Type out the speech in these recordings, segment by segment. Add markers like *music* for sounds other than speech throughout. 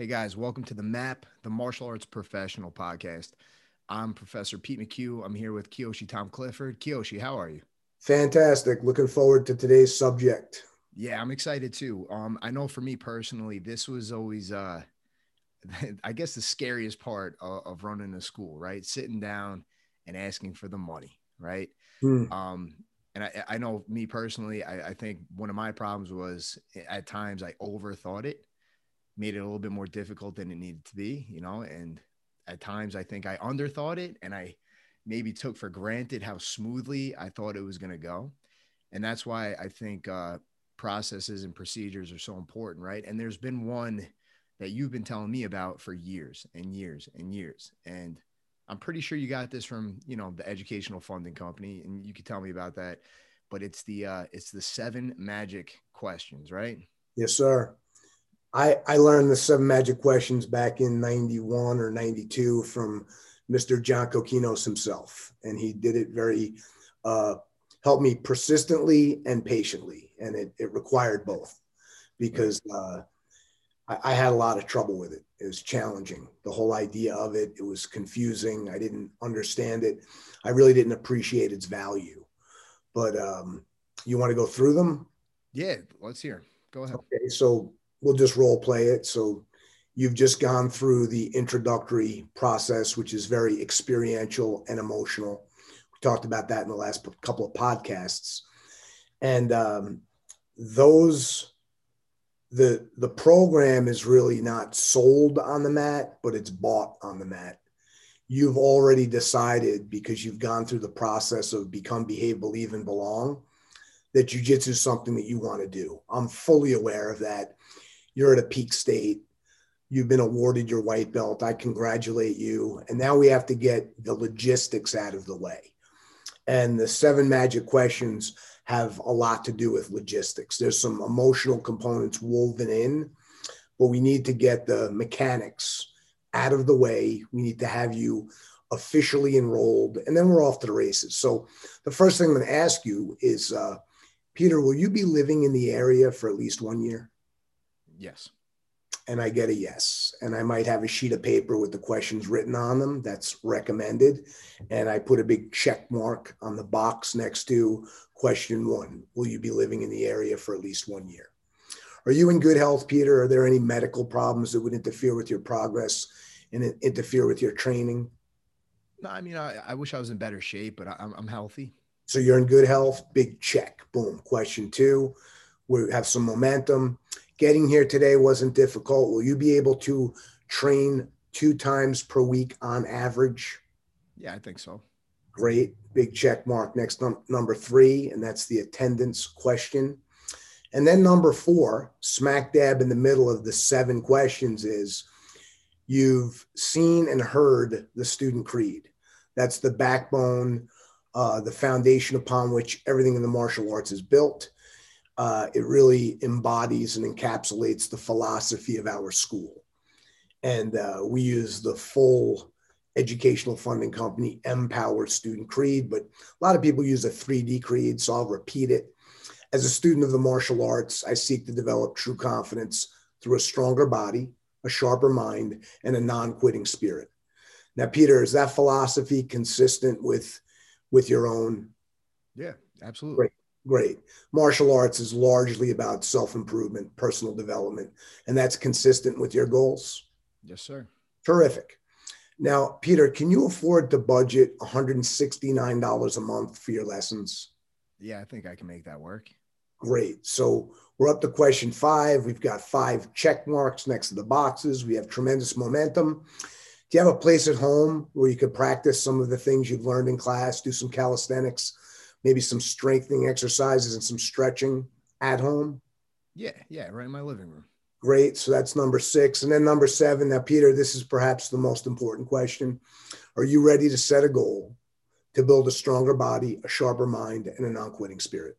Hey guys, welcome to the MAP, the Martial Arts Professional Podcast. I'm Professor Pete McHugh. I'm here with Kyoshi Tom Clifford. Kyoshi, how are you? Fantastic. Looking forward to today's subject. Yeah, I'm excited too. Um, I know for me personally, this was always, uh, *laughs* I guess, the scariest part of, of running a school, right? Sitting down and asking for the money, right? Hmm. Um, and I, I know me personally, I, I think one of my problems was at times I overthought it made it a little bit more difficult than it needed to be, you know, and at times I think I underthought it and I maybe took for granted how smoothly I thought it was going to go. And that's why I think uh, processes and procedures are so important, right? And there's been one that you've been telling me about for years and years and years. And I'm pretty sure you got this from, you know, the educational funding company and you could tell me about that. But it's the uh it's the seven magic questions, right? Yes, sir. I, I learned the seven magic questions back in 91 or 92 from Mr. John Coquinos himself. And he did it very, uh, helped me persistently and patiently. And it, it required both because uh, I, I had a lot of trouble with it. It was challenging. The whole idea of it, it was confusing. I didn't understand it. I really didn't appreciate its value. But um, you want to go through them? Yeah, let's hear. Go ahead. Okay, so we'll just role play it. So you've just gone through the introductory process, which is very experiential and emotional. We talked about that in the last couple of podcasts. And um, those, the, the program is really not sold on the mat, but it's bought on the mat. You've already decided because you've gone through the process of become, behave, believe, and belong that jujitsu is something that you want to do. I'm fully aware of that you're at a peak state. You've been awarded your white belt. I congratulate you. And now we have to get the logistics out of the way. And the seven magic questions have a lot to do with logistics. There's some emotional components woven in, but we need to get the mechanics out of the way. We need to have you officially enrolled, and then we're off to the races. So, the first thing I'm going to ask you is uh, Peter, will you be living in the area for at least one year? Yes. And I get a yes. And I might have a sheet of paper with the questions written on them that's recommended. And I put a big check mark on the box next to question one Will you be living in the area for at least one year? Are you in good health, Peter? Are there any medical problems that would interfere with your progress and interfere with your training? No, I mean, I, I wish I was in better shape, but I, I'm, I'm healthy. So you're in good health, big check. Boom. Question two, we have some momentum getting here today wasn't difficult. Will you be able to train two times per week on average? Yeah, I think so. Great. Big check mark. Next, num- number three, and that's the attendance question. And then number four, smack dab in the middle of the seven questions is you've seen and heard the student creed. That's the backbone, uh, the foundation upon which everything in the martial arts is built uh, it really embodies and encapsulates the philosophy of our school. And uh, we use the full educational funding company Empower Student Creed, but a lot of people use a 3D creed, so I'll repeat it. As a student of the martial arts, I seek to develop true confidence through a stronger body, a sharper mind, and a non-quitting spirit. Now, Peter, is that philosophy consistent with with your own? Yeah, absolutely. Great. Great. Martial arts is largely about self improvement, personal development, and that's consistent with your goals? Yes, sir. Terrific. Now, Peter, can you afford to budget $169 a month for your lessons? Yeah, I think I can make that work. Great. So we're up to question five. We've got five check marks next to the boxes. We have tremendous momentum. Do you have a place at home where you could practice some of the things you've learned in class, do some calisthenics? Maybe some strengthening exercises and some stretching at home? Yeah, yeah, right in my living room. Great. So that's number six. And then number seven. Now, Peter, this is perhaps the most important question. Are you ready to set a goal to build a stronger body, a sharper mind, and a non quitting spirit?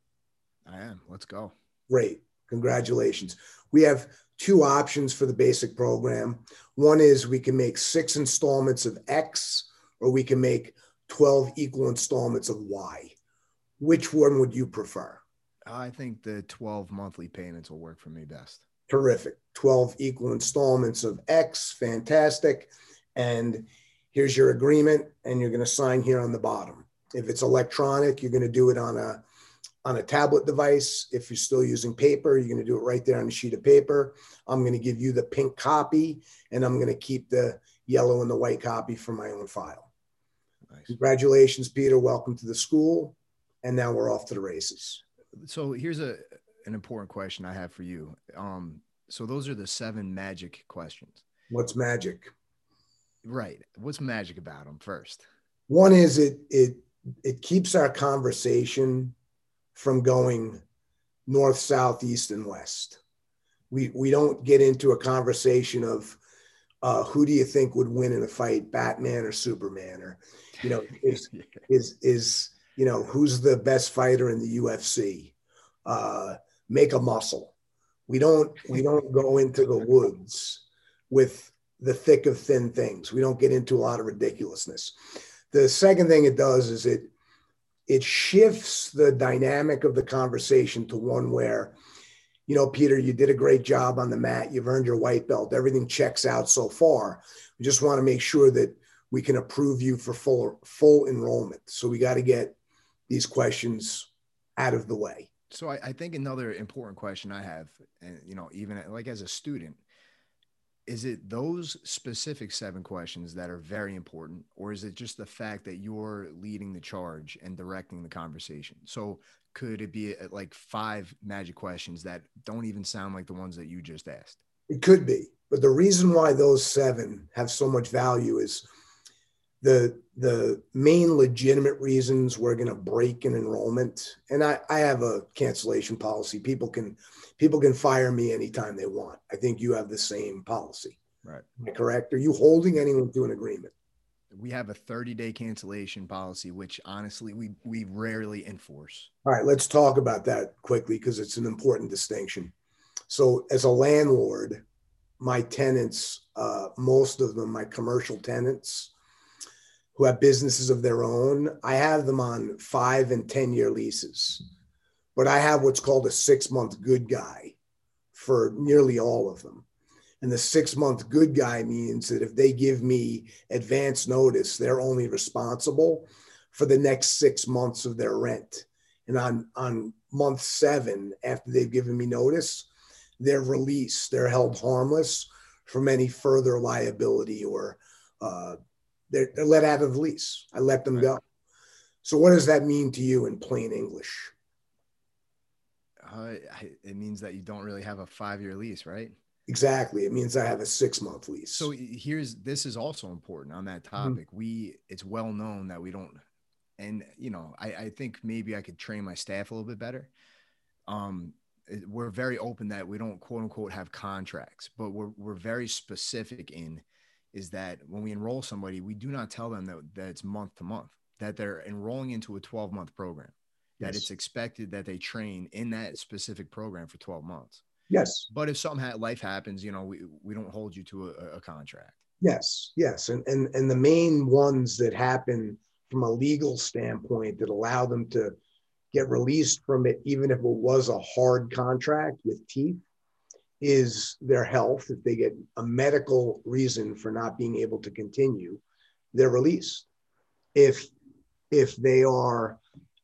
I am. Let's go. Great. Congratulations. We have two options for the basic program. One is we can make six installments of X, or we can make 12 equal installments of Y. Which one would you prefer? I think the 12 monthly payments will work for me best. Terrific. 12 equal installments of X. Fantastic. And here's your agreement, and you're going to sign here on the bottom. If it's electronic, you're going to do it on a on a tablet device. If you're still using paper, you're going to do it right there on a sheet of paper. I'm going to give you the pink copy, and I'm going to keep the yellow and the white copy for my own file. Nice. Congratulations, Peter. Welcome to the school. And now we're off to the races. So here's a an important question I have for you. Um, so those are the seven magic questions. What's magic? Right. What's magic about them first? One is it it it keeps our conversation from going north, south, east, and west. We we don't get into a conversation of uh, who do you think would win in a fight, Batman or Superman, or you know, is *laughs* yeah. is is you know who's the best fighter in the UFC? Uh, make a muscle. We don't we don't go into the woods with the thick of thin things. We don't get into a lot of ridiculousness. The second thing it does is it it shifts the dynamic of the conversation to one where, you know, Peter, you did a great job on the mat. You've earned your white belt. Everything checks out so far. We just want to make sure that we can approve you for full full enrollment. So we got to get these questions out of the way. So I, I think another important question I have, and you know, even like as a student, is it those specific seven questions that are very important or is it just the fact that you're leading the charge and directing the conversation so could it be uh, like five magic questions that don't even sound like the ones that you just asked it could be but the reason why those seven have so much value is the the main legitimate reasons we're going to break an enrollment and I, I have a cancellation policy. People can people can fire me anytime they want. I think you have the same policy. Right. Correct? Are you holding anyone to an agreement? We have a 30 day cancellation policy which honestly we we rarely enforce. All right let's talk about that quickly because it's an important distinction. So as a landlord my tenants uh, most of them my commercial tenants who have businesses of their own, I have them on five and 10 year leases. But I have what's called a six month good guy for nearly all of them. And the six month good guy means that if they give me advance notice, they're only responsible for the next six months of their rent. And on, on month seven, after they've given me notice, they're released, they're held harmless from any further liability or uh, they're, they're let out of the lease. I let them right. go. So, what does that mean to you in plain English? Uh, it means that you don't really have a five year lease, right? Exactly. It means I have a six month lease. So here's this is also important on that mm-hmm. topic. Mm-hmm. We it's well known that we don't, and you know, I, I think maybe I could train my staff a little bit better. Um, we're very open that we don't quote unquote have contracts, but we're we're very specific in is that when we enroll somebody, we do not tell them that, that it's month to month, that they're enrolling into a 12 month program, yes. that it's expected that they train in that specific program for 12 months. Yes. But if something ha- life happens, you know, we, we don't hold you to a, a contract. Yes. Yes. And, and, and the main ones that happen from a legal standpoint that allow them to get released from it, even if it was a hard contract with teeth, is their health. If they get a medical reason for not being able to continue, they're released. If if they are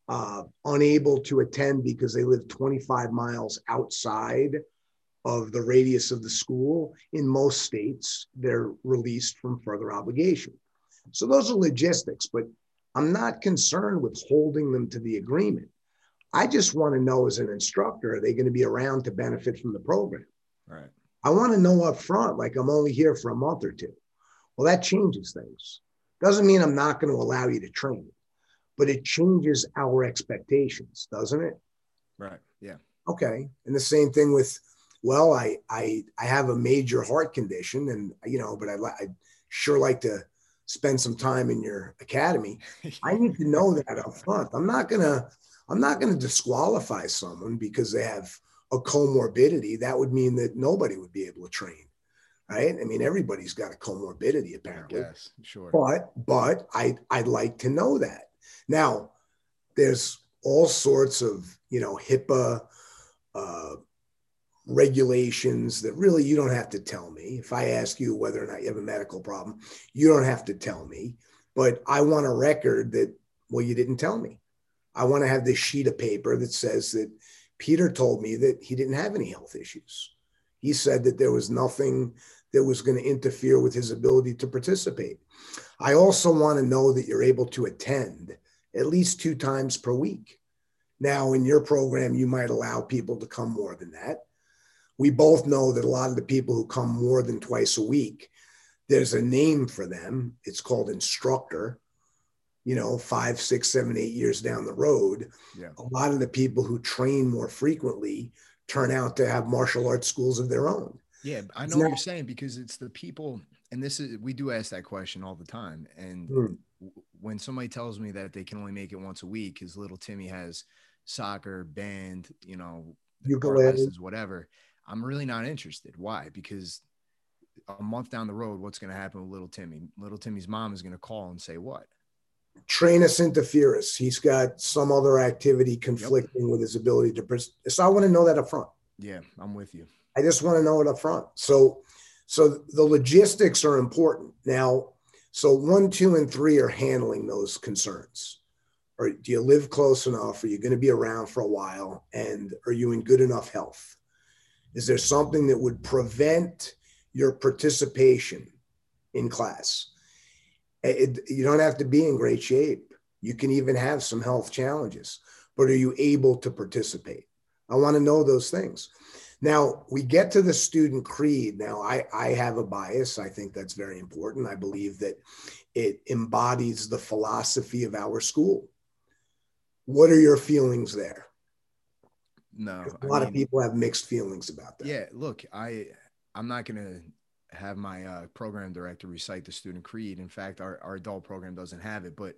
uh, unable to attend because they live 25 miles outside of the radius of the school, in most states, they're released from further obligation. So those are logistics, but I'm not concerned with holding them to the agreement. I just want to know as an instructor, are they going to be around to benefit from the program? Right. I want to know up front, like I'm only here for a month or two. Well, that changes things. Doesn't mean I'm not going to allow you to train, but it changes our expectations, doesn't it? Right. Yeah. Okay. And the same thing with, well, I I I have a major heart condition, and you know, but I I sure like to spend some time in your academy. *laughs* I need to know that up front. I'm not gonna I'm not gonna disqualify someone because they have a comorbidity, that would mean that nobody would be able to train. Right. I mean, everybody's got a comorbidity apparently. Yes, sure. But but I I'd like to know that. Now, there's all sorts of, you know, HIPAA uh, regulations that really you don't have to tell me. If I ask you whether or not you have a medical problem, you don't have to tell me. But I want a record that, well, you didn't tell me. I want to have this sheet of paper that says that Peter told me that he didn't have any health issues. He said that there was nothing that was going to interfere with his ability to participate. I also want to know that you're able to attend at least two times per week. Now, in your program, you might allow people to come more than that. We both know that a lot of the people who come more than twice a week, there's a name for them. It's called instructor. You know, five, six, seven, eight years down the road, yeah. a lot of the people who train more frequently turn out to have martial arts schools of their own. Yeah, I know what you're saying because it's the people, and this is we do ask that question all the time. And mm. when somebody tells me that they can only make it once a week, because little Timmy has soccer, band, you know, you go lessons, whatever, I'm really not interested. Why? Because a month down the road, what's going to happen with little Timmy? Little Timmy's mom is going to call and say what? Trainus interferus. He's got some other activity conflicting yep. with his ability to. Pres- so I want to know that up front. Yeah, I'm with you. I just want to know it up front. So, so the logistics are important now. So one, two, and three are handling those concerns. Or do you live close enough? Are you going to be around for a while? And are you in good enough health? Is there something that would prevent your participation in class? It, you don't have to be in great shape. You can even have some health challenges, but are you able to participate? I want to know those things. Now we get to the student creed. Now I, I have a bias. I think that's very important. I believe that it embodies the philosophy of our school. What are your feelings there? No, a lot mean, of people have mixed feelings about that. Yeah, look, I I'm not gonna have my uh, program director recite the student creed. In fact, our, our adult program doesn't have it, but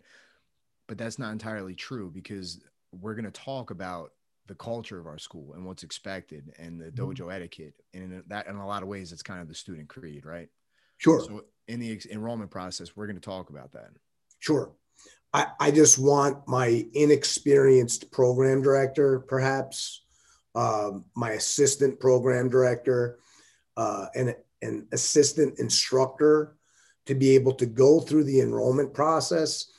but that's not entirely true because we're going to talk about the culture of our school and what's expected and the mm-hmm. dojo mm-hmm. etiquette. And in that, in a lot of ways, it's kind of the student creed, right? Sure. So in the enrollment process, we're going to talk about that. Sure. I, I just want my inexperienced program director, perhaps um, my assistant program director, uh, and an assistant instructor to be able to go through the enrollment process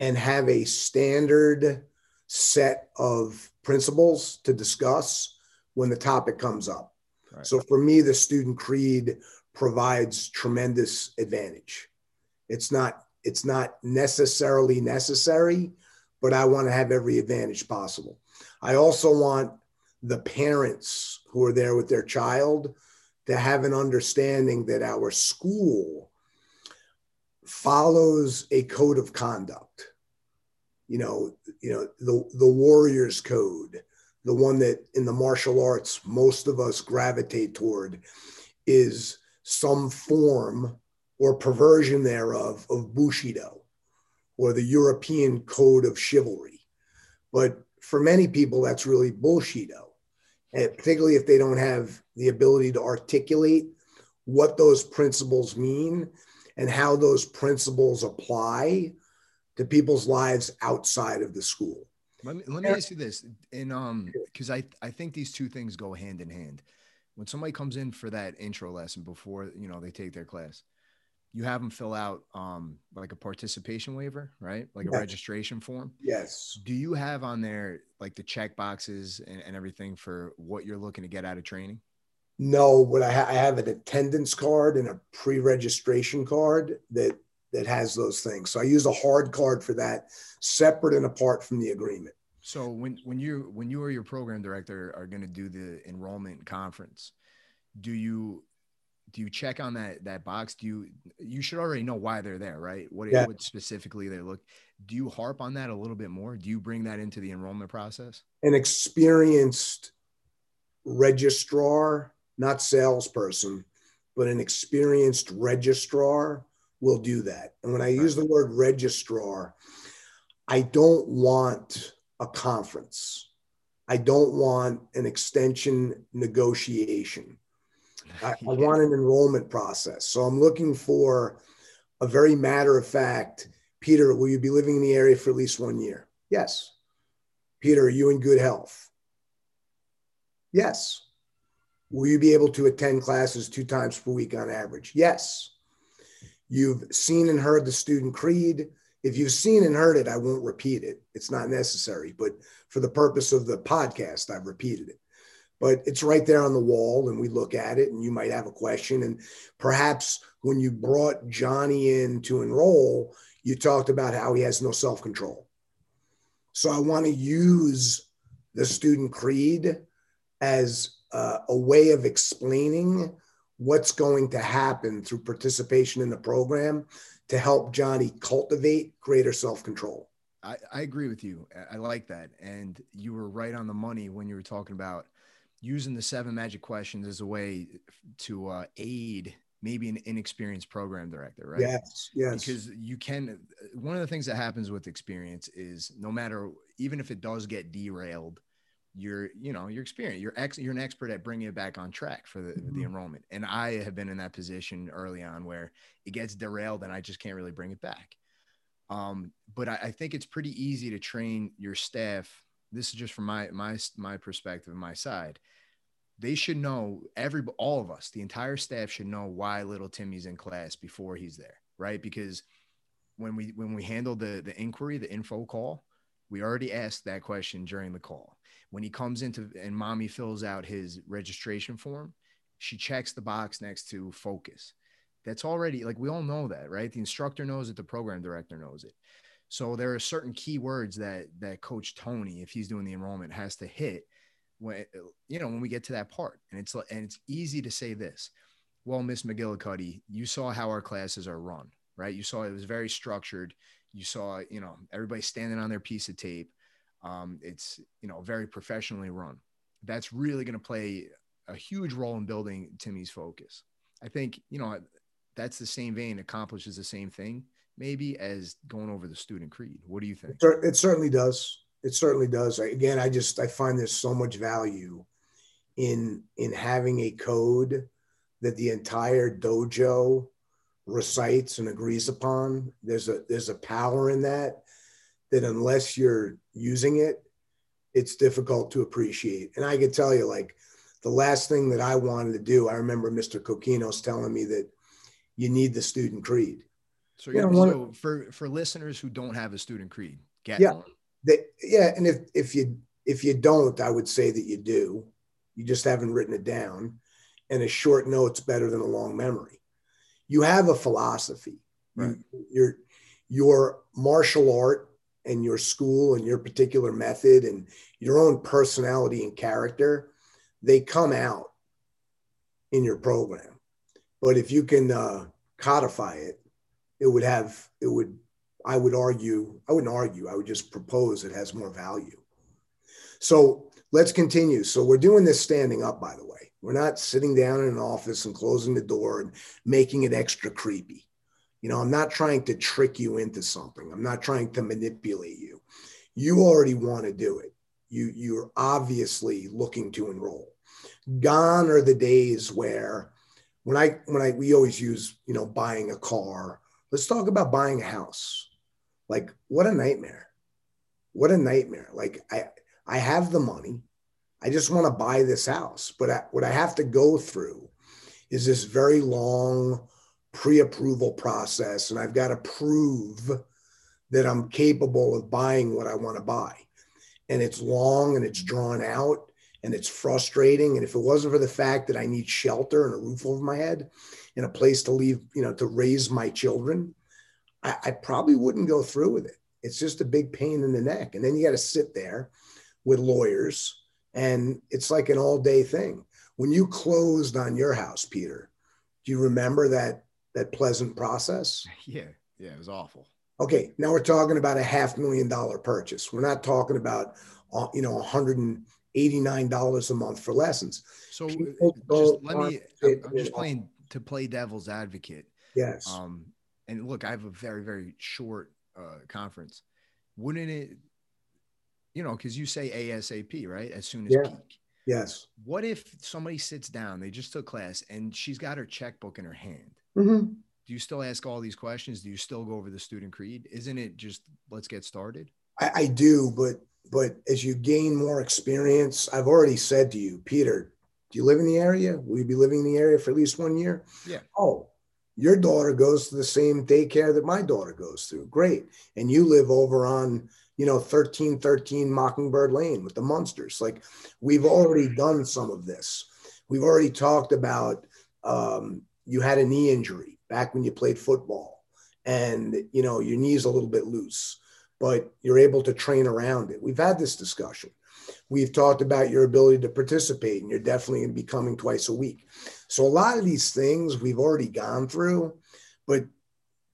and have a standard set of principles to discuss when the topic comes up. Right. So for me, the student creed provides tremendous advantage. It's not it's not necessarily necessary, but I want to have every advantage possible. I also want the parents who are there with their child to have an understanding that our school follows a code of conduct you know, you know, the the warrior's code, the one that in the martial arts most of us gravitate toward, is some form or perversion thereof of Bushido or the European code of chivalry. But for many people, that's really bullshido. And particularly if they don't have the ability to articulate what those principles mean and how those principles apply to people's lives outside of the school. Let me, let me ask you this, and um, because I I think these two things go hand in hand. When somebody comes in for that intro lesson before you know they take their class, you have them fill out um like a participation waiver, right? Like yes. a registration form. Yes. Do you have on there like the check boxes and, and everything for what you're looking to get out of training? No, but I, ha- I have an attendance card and a pre-registration card that that has those things. So I use a hard card for that, separate and apart from the agreement. So when when you when you or your program director are going to do the enrollment conference, do you do you check on that that box? Do you you should already know why they're there, right? What, yeah. what specifically they look? Do you harp on that a little bit more? Do you bring that into the enrollment process? An experienced registrar, not salesperson, but an experienced registrar will do that. And when I use the word registrar, I don't want a conference. I don't want an extension negotiation. I, *laughs* I, want an enrollment process. So I'm looking for a very matter of fact Peter, will you be living in the area for at least one year? Yes. Peter, are you in good health? Yes. Will you be able to attend classes two times per week on average? Yes. You've seen and heard the student creed. If you've seen and heard it, I won't repeat it. It's not necessary. But for the purpose of the podcast, I've repeated it. But it's right there on the wall, and we look at it, and you might have a question. And perhaps when you brought Johnny in to enroll, you talked about how he has no self control. So I want to use the student creed as uh, a way of explaining what's going to happen through participation in the program to help Johnny cultivate greater self control. I, I, agree with you. I like that. And you were right on the money when you were talking about using the seven magic questions as a way to uh, aid maybe an inexperienced program director, right? Yes, yes. Because you can, one of the things that happens with experience is no matter, even if it does get derailed, you're you know you're experienced you're ex you're an expert at bringing it back on track for the, mm-hmm. the enrollment and i have been in that position early on where it gets derailed and i just can't really bring it back um, but I, I think it's pretty easy to train your staff this is just from my my my perspective my side they should know every all of us the entire staff should know why little timmy's in class before he's there right because when we when we handle the the inquiry the info call we already asked that question during the call when he comes into and mommy fills out his registration form, she checks the box next to focus. That's already like we all know that, right? The instructor knows it, the program director knows it. So there are certain keywords that that Coach Tony, if he's doing the enrollment, has to hit when you know when we get to that part. And it's and it's easy to say this. Well, Miss McGillicuddy, you saw how our classes are run, right? You saw it was very structured. You saw, you know, everybody standing on their piece of tape um, it's you know very professionally run. That's really going to play a huge role in building Timmy's focus. I think you know that's the same vein accomplishes the same thing maybe as going over the student creed. What do you think? It certainly does. It certainly does. Again, I just I find there's so much value in in having a code that the entire dojo recites and agrees upon. There's a there's a power in that that unless you're using it, it's difficult to appreciate. And I can tell you, like, the last thing that I wanted to do, I remember Mr. Coquinos telling me that you need the student creed. So, you know, so for for listeners who don't have a student creed, get yeah, they, yeah, and if if you if you don't, I would say that you do. You just haven't written it down, and a short note's better than a long memory. You have a philosophy. Right. You, your your martial art and your school and your particular method and your own personality and character, they come out in your program. But if you can uh, codify it, it would have, it would, I would argue, I wouldn't argue, I would just propose it has more value. So let's continue. So we're doing this standing up, by the way. We're not sitting down in an office and closing the door and making it extra creepy. You know, I'm not trying to trick you into something. I'm not trying to manipulate you. You already want to do it. You you're obviously looking to enroll. Gone are the days where when I when I we always use, you know, buying a car. Let's talk about buying a house. Like what a nightmare. What a nightmare. Like I I have the money. I just want to buy this house, but I, what I have to go through is this very long pre-approval process and I've got to prove that I'm capable of buying what I want to buy. And it's long and it's drawn out and it's frustrating. And if it wasn't for the fact that I need shelter and a roof over my head and a place to leave, you know, to raise my children, I, I probably wouldn't go through with it. It's just a big pain in the neck. And then you got to sit there with lawyers and it's like an all day thing. When you closed on your house, Peter, do you remember that that pleasant process. *laughs* Yeah, yeah, it was awful. Okay, now we're talking about a half million dollar purchase. We're not talking about uh, you know 189 dollars a month for lessons. So just let me. I'm, I'm just playing to play devil's advocate. Yes. Um, and look, I have a very very short uh, conference. Wouldn't it? You know, because you say ASAP, right? As soon as yeah. peak. Yes. What if somebody sits down, they just took class, and she's got her checkbook in her hand? Mm-hmm. Do you still ask all these questions? Do you still go over the student creed? Isn't it just let's get started? I, I do, but but as you gain more experience, I've already said to you, Peter, Do you live in the area? Will you be living in the area for at least one year? Yeah. Oh, your daughter goes to the same daycare that my daughter goes to. Great. And you live over on, you know, 1313 Mockingbird Lane with the Munsters. Like we've already done some of this. We've already talked about um, you had a knee injury back when you played football and, you know, your knee's a little bit loose, but you're able to train around it. We've had this discussion. We've talked about your ability to participate, and you're definitely going to be coming twice a week. So a lot of these things we've already gone through, but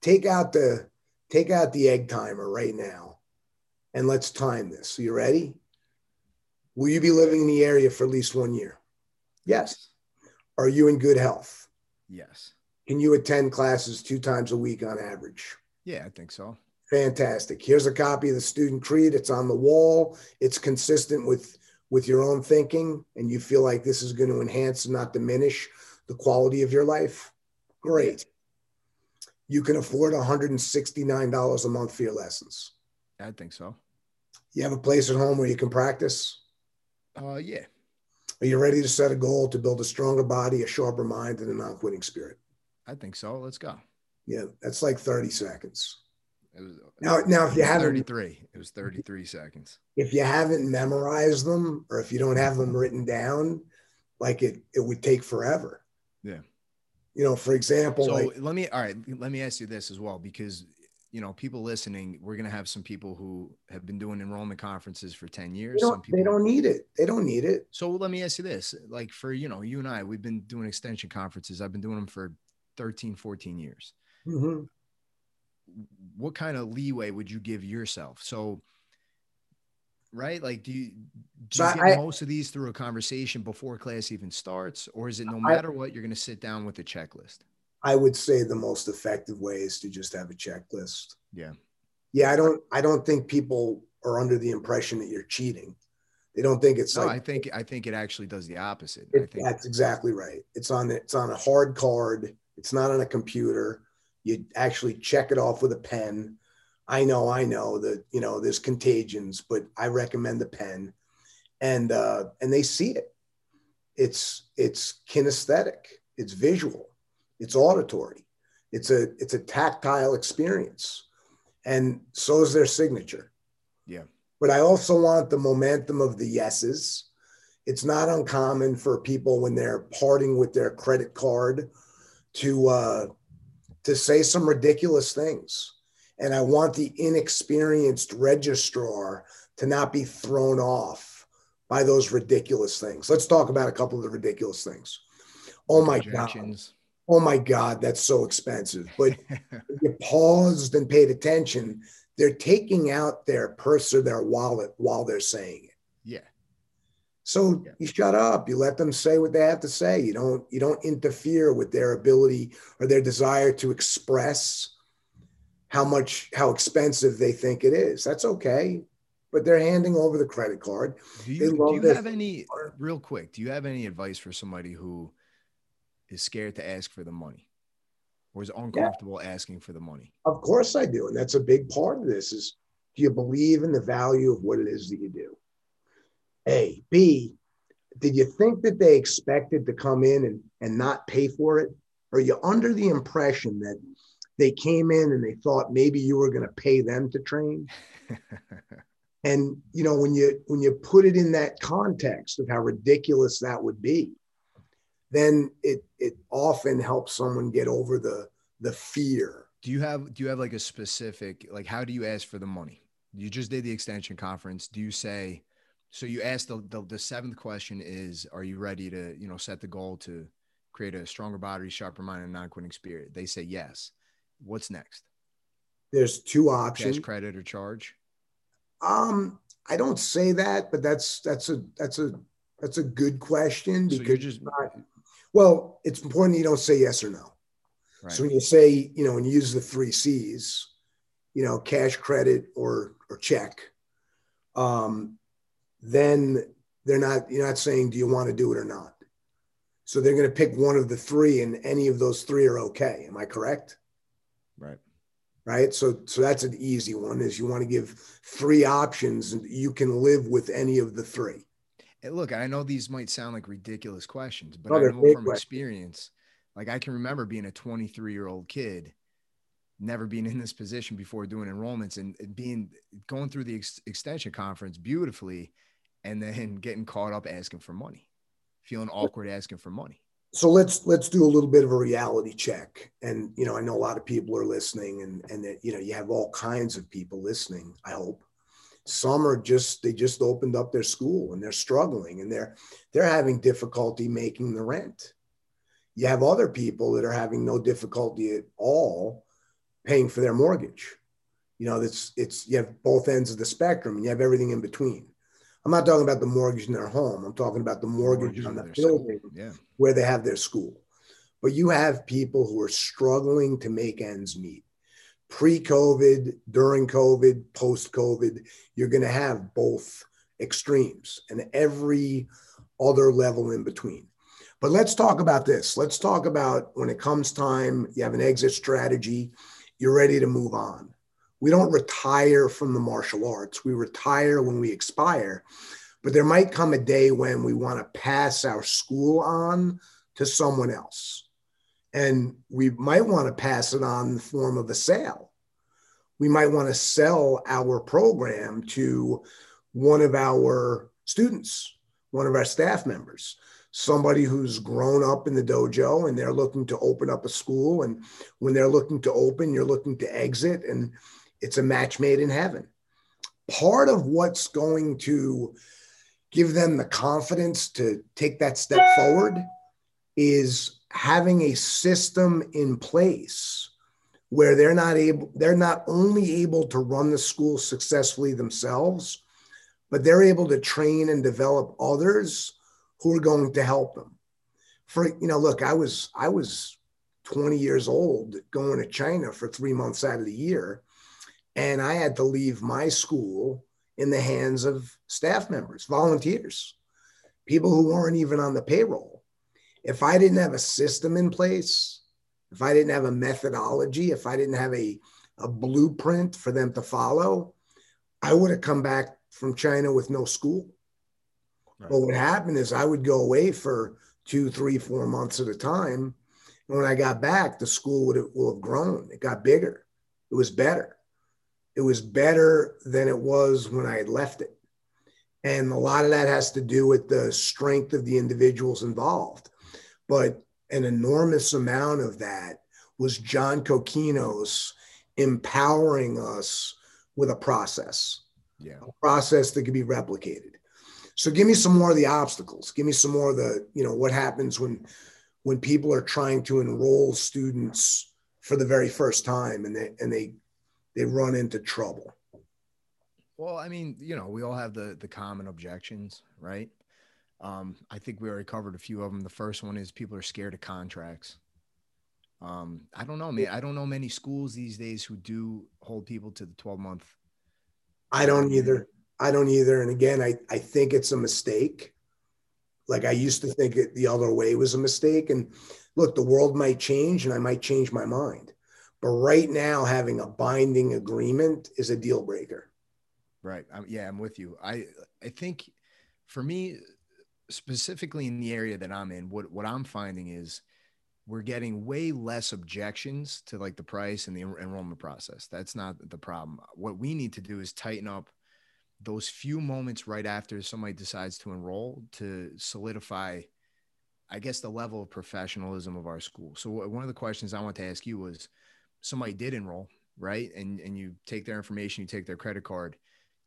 take out the take out the egg timer right now, and let's time this. So you ready? Will you be living in the area for at least one year? Yes. Are you in good health? Yes. Can you attend classes two times a week on average? Yeah, I think so. Fantastic. Here's a copy of the student creed. It's on the wall. It's consistent with with your own thinking and you feel like this is going to enhance and not diminish the quality of your life. Great. You can afford $169 a month for your lessons. I think so. You have a place at home where you can practice? Uh yeah. Are you ready to set a goal to build a stronger body, a sharper mind, and a non-quitting spirit? I think so. Let's go. Yeah, that's like 30 seconds. It was Now, now if you haven't 33. It was 33 seconds. if you haven't memorized them or if you don't have them written down, like it it would take forever. Yeah. You know, for example, So like let me all right, let me ask you this as well because you know, people listening, we're gonna have some people who have been doing enrollment conferences for 10 years. Some people they don't need it. They don't need it. So let me ask you this. Like for you know, you and I, we've been doing extension conferences. I've been doing them for 13, 14 years. Mhm. What kind of leeway would you give yourself? So, right? Like, do you, do you get I- most of these through a conversation before class even starts, or is it no I- matter what, you're going to sit down with a checklist? I would say the most effective way is to just have a checklist. Yeah. Yeah, I don't I don't think people are under the impression that you're cheating. They don't think it's No, like I think I think it actually does the opposite. I It- think that's exactly right. It's on it's on a hard card. It's not on a computer. You actually check it off with a pen. I know, I know that you know there's contagions, but I recommend the pen, and uh, and they see it. It's it's kinesthetic. It's visual. It's auditory. It's a it's a tactile experience, and so is their signature. Yeah. But I also want the momentum of the yeses it's not uncommon for people when they're parting with their credit card to uh, to say some ridiculous things. And i want the inexperienced registrar to not be thrown off by those ridiculous things. Let's talk about a couple of the ridiculous things. Oh my god. Oh my god that's so expensive. But *laughs* if you paused and paid attention they're taking out their purse or their wallet while they're saying it. So Yeah. you shut up. You let them say what they have to say. You don't you don't interfere with their ability or their desire to express how much how expensive they think it is. That's okay. But they're handing over the credit card. Do you, do you have any card. real quick? Do you have any advice for somebody who is scared to ask for the money, or is uncomfortable asking for the money? Of course I do. And that's a big part of this is do you believe in the value of what it is that you do? A. B. Did you think that they expected to come in and, and not pay for it? Are you under the impression that they came in and they thought maybe you were going to pay them to train? *laughs* And you know, when you when you put it in that context of how ridiculous that would be, then it it often helps someone get over the the fear. do you have do you have like a specific like how do you ask for the money you just did the extension conference do you say so you asked the, the the seventh question is are you ready to you know set the goal to create a stronger body sharper mind and non-quitting spirit? They say yes. What's next? There's two cash options. credit or charge? Um, I don't say that, but that's that's a that's a that's a good question so because just well, it's important you don't say yes or no. right. So when you say, you know, when you use the three C's, you know, cash, credit, or or check, um, then they're not. You're not saying, do you want to do it or not? So they're going to pick one of the three, and any of those three are okay. Am I correct? right Right. So so that's an easy one. Is you want to give three options, and you can live with any of the three. Eh, look, I know these might sound like ridiculous questions, but I know from experience, like I can remember being a 23 year old kid, never being in this position before doing enrollments and being going through the ex- extension conference beautifully and then getting caught up asking for money, feeling awkward asking for money. So let's let's do a little bit of a reality check. And you know, I know a lot of people are listening and and that you know, you have all kinds of people listening, I hope some are just they just opened up their school and they're struggling and they're they're having difficulty making the rent you have other people that are having no difficulty at all paying for their mortgage you know it's it's you have both ends of the spectrum and you have everything in between i'm not talking about the mortgage in their home i'm talking about the mortgage, mortgage on the building yeah. where they have their school but you have people who are struggling to make ends meet pre COVID, during COVID, post COVID, you're going to have both extremes and every other level in between. But let's talk about this. Let's talk about when it comes time, you have an exit strategy, you're ready to move on. We don't retire from the martial arts, we retire when we expire. But there might come a day when we want to pass our school on to someone else and we might want to pass it on in the form of a sale. We might want to sell our program to one of our students, one of our staff members, somebody who's grown up in the dojo and they're looking to open up a school. And when they're looking to open, you're looking to exit, and it's a match made in heaven. Part of what's going to give them the confidence to take that step forward is having a system in place where they're not able they're not only able to run the school successfully themselves but they're able to train and develop others who are going to help them for you know look i was i was 20 years old going to china for 3 months out of the year and i had to leave my school in the hands of staff members volunteers people who weren't even on the payroll if I didn't have a system in place, if I didn't have a methodology, if I didn't have a, a blueprint for them to follow, I would have come back from China with no school. Right. But what happened is I would go away for two, three, four months at a time. And when I got back, the school would have, will have grown. It got bigger. It was better. It was better than it was when I had left it. And a lot of that has to do with the strength of the individuals involved. But an enormous amount of that was John Coquinos empowering us with a process, yeah. a process that could be replicated. So give me some more of the obstacles. Give me some more of the, you know, what happens when when people are trying to enroll students for the very first time and they and they they run into trouble. Well, I mean, you know, we all have the the common objections, right? Um, I think we already covered a few of them. The first one is people are scared of contracts. Um, I don't know, man. I don't know many schools these days who do hold people to the 12 month. I don't either. I don't either. And again, I, I think it's a mistake. Like I used to think it the other way was a mistake. And look, the world might change and I might change my mind. But right now, having a binding agreement is a deal breaker. Right. I'm, yeah, I'm with you. I I think for me, specifically in the area that I'm in, what what I'm finding is we're getting way less objections to like the price and the enrollment process. That's not the problem. What we need to do is tighten up those few moments right after somebody decides to enroll to solidify I guess the level of professionalism of our school. So one of the questions I want to ask you was somebody did enroll, right? And and you take their information, you take their credit card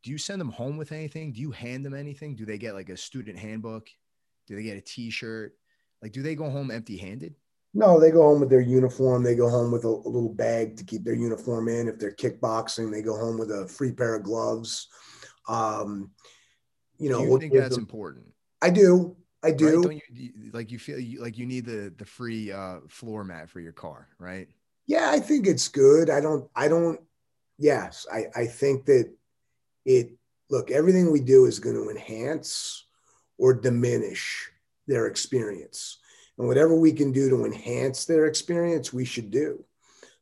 do you send them home with anything? Do you hand them anything? Do they get like a student handbook? Do they get a t-shirt? Like, do they go home empty handed? No, they go home with their uniform. They go home with a, a, little bag to keep their uniform in. If they're kickboxing, they go home with a free pair of gloves. Um, you know, do you think that's them, important? I do. I do. Right? Don't you like you feel like you need the the free uh, floor mat for your car, right? Yeah, I think it's good. I don't. I don't. Yes, I I think that it look everything we do is going to enhance or diminish their experience and whatever we can do to enhance their experience we should do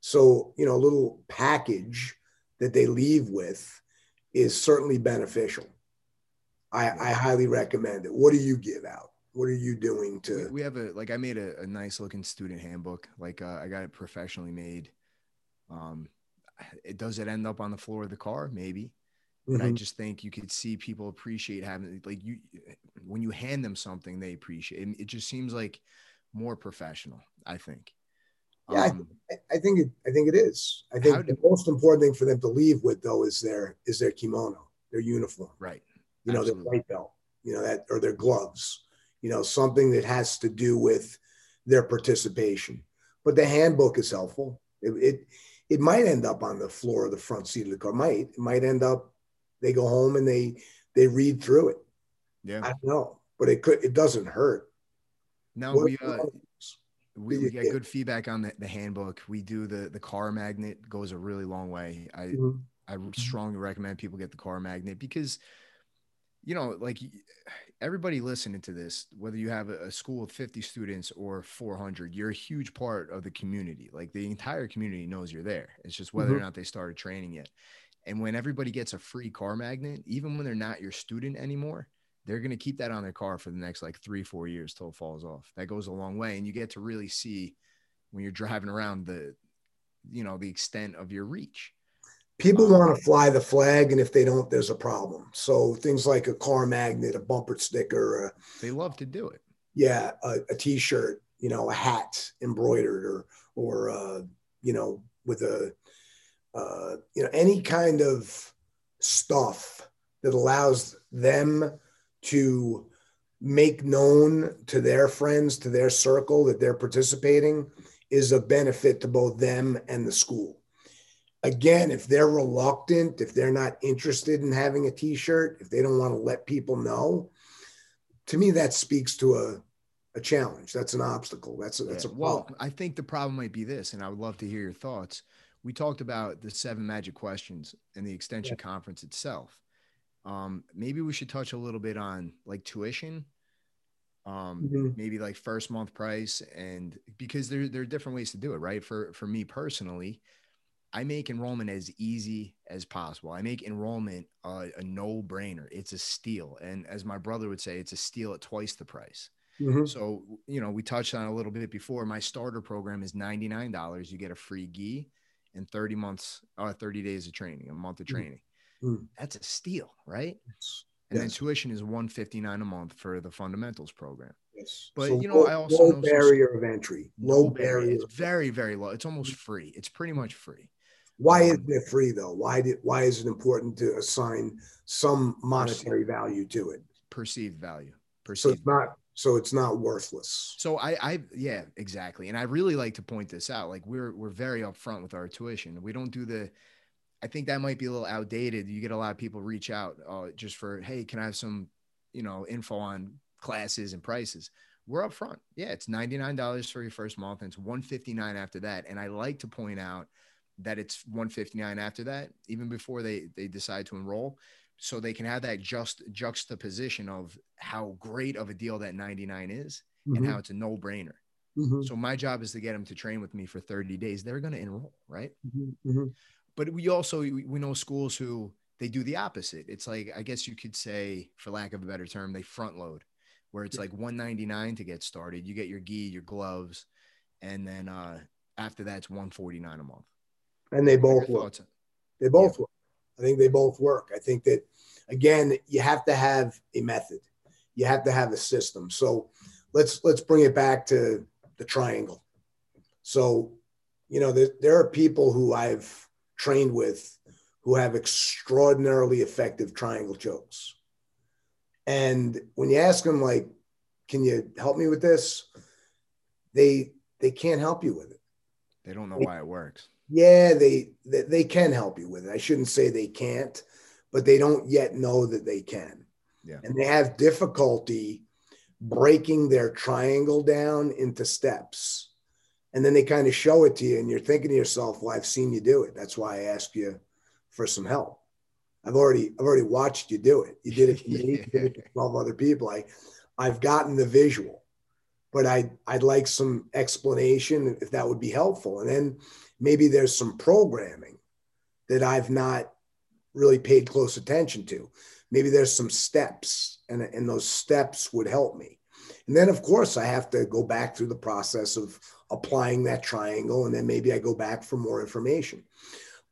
so you know a little package that they leave with is certainly beneficial I, I highly recommend it. What do you give out? What are you doing to? We, we have a like I made a, a nice looking student handbook. Like uh, I got it professionally made. Um, it does it end up on the floor of the car? Maybe. But I Mhm. just think you could see people appreciate having like you when you hand them something they appreciate. It, it just seems like more professional. I think. Yeah, I Um, I- I think it. I think it is. I think the most important thing for them to leave with though is their is their kimono, their uniform. right. You know, their white belt. You know that or their gloves. You know, something that has to do with their participation. But the handbook is helpful. It it, it might end up on the floor of the front seat of the car. Might it might end up. They go home and they they read through it. Yeah. I don't know, but it could. It doesn't hurt. No, What- we uh, we, we get good feedback on the, the handbook. We do the the car magnet goes a really long way. I Mhm. I strongly recommend people get the car magnet because, you know, like everybody listening to this, whether you have a, school of 50 students or 400, you're a huge part of the community. Like the entire community knows you're there. It's just whether or Mhm. not they started training yet. And when everybody gets a free car magnet, even when they're not your student anymore, they're going to keep that on their car for the next like three, four years till it falls off. That goes a long way. And you get to really see when you're driving around the, you know, the extent of your reach. People Um, want to fly the flag, and if they don't, there's a problem. So things like a car magnet, a bumper sticker, a, They love to do it. yeah, a, a t-shirt, you know, a hat embroidered, or or uh, you know, with a uh, you know any kind of stuff that allows them to make known to their friends, to their circle that they're participating is a benefit to both them and the school. Again, if they're reluctant, if they're not interested in having a t-shirt, if they don't want to let people know, to me that speaks to a a challenge. That's an obstacle. That's a, that's Yeah. a well. I think the problem might be this, and I would love to hear your thoughts. We talked about the seven magic questions and the extension conference itself. Um, maybe we should touch a little bit on like tuition, um, Mhm. maybe like first month price, and because there there are different ways to do it, right? For for me personally, I make enrollment as easy as possible. I make enrollment uh, a no brainer. It's a steal, and as my brother would say, it's a steal at twice the price. Mhm. So, you know, we touched on a little bit before. My starter program is $99. You get a free gi and 30 months, uh, 30 days of training, a month of Mm. training. Mm. That's a steal, right? And then tuition is 159 a month for the fundamentals program. Yes. But, So you know, low- I also low know some- barrier of entry. Low barrier. It's very, very low. It's almost free. It's pretty much free. Why isn't it free though? Why did why is it important to assign some monetary value to it? Perceived value. Perceived. So it's not so it's not worthless. So I, I, yeah, exactly. And I really like to point this out. Like we're, we're very upfront with our tuition. We don't do the, I think that might be a little outdated. You get a lot of people reach out uh, just for, Hey, can I have some, you know, info on classes and prices? We're upfront. Yeah. It's $99 for your first month and it's 159 after that. And I like to point out that it's 159 after that, even before they, they decide to enroll. So they can have that just juxtaposition of how great of a deal that 99 is and Mhm. how it's a no brainer. Mhm. So my job is to get them to train with me for 30 days. They're going to enroll, right? Mhm. Mhm. But we also we know schools who they do the opposite. It's like I guess you could say, for lack of a better term, they front load, where it's like 199 to get started. You get your gi, your gloves, and then uh after that it's 149 a month. And they both work. They both work. I think they both work. I think that again, you have to have a method. You have to have a system. So let's let's bring it back to the triangle. So, you know, there, there are people who I've trained with who have extraordinarily effective triangle chokes. And when you ask them, like, can you help me with this? They they can't help you with it. They don't know why it works. Yeah, they, they they can help you with it. I shouldn't say they can't, but they don't yet know that they can. Yeah. And they have difficulty breaking their triangle down into steps. And then they kind of show it to you, and you're thinking to yourself, "Well, I've seen you do it. That's why I asked you for some help. I've already I've already watched you do it. You did it to me, you did it to *laughs* 12 other people. I I've gotten the visual, but I I'd like some explanation if that would be helpful. And then maybe there's some programming that I've not really paid close attention to. maybe there's some steps and, and those steps would help me. And then, of course, I have to go back through the process of applying that triangle. And then maybe I go back for more information.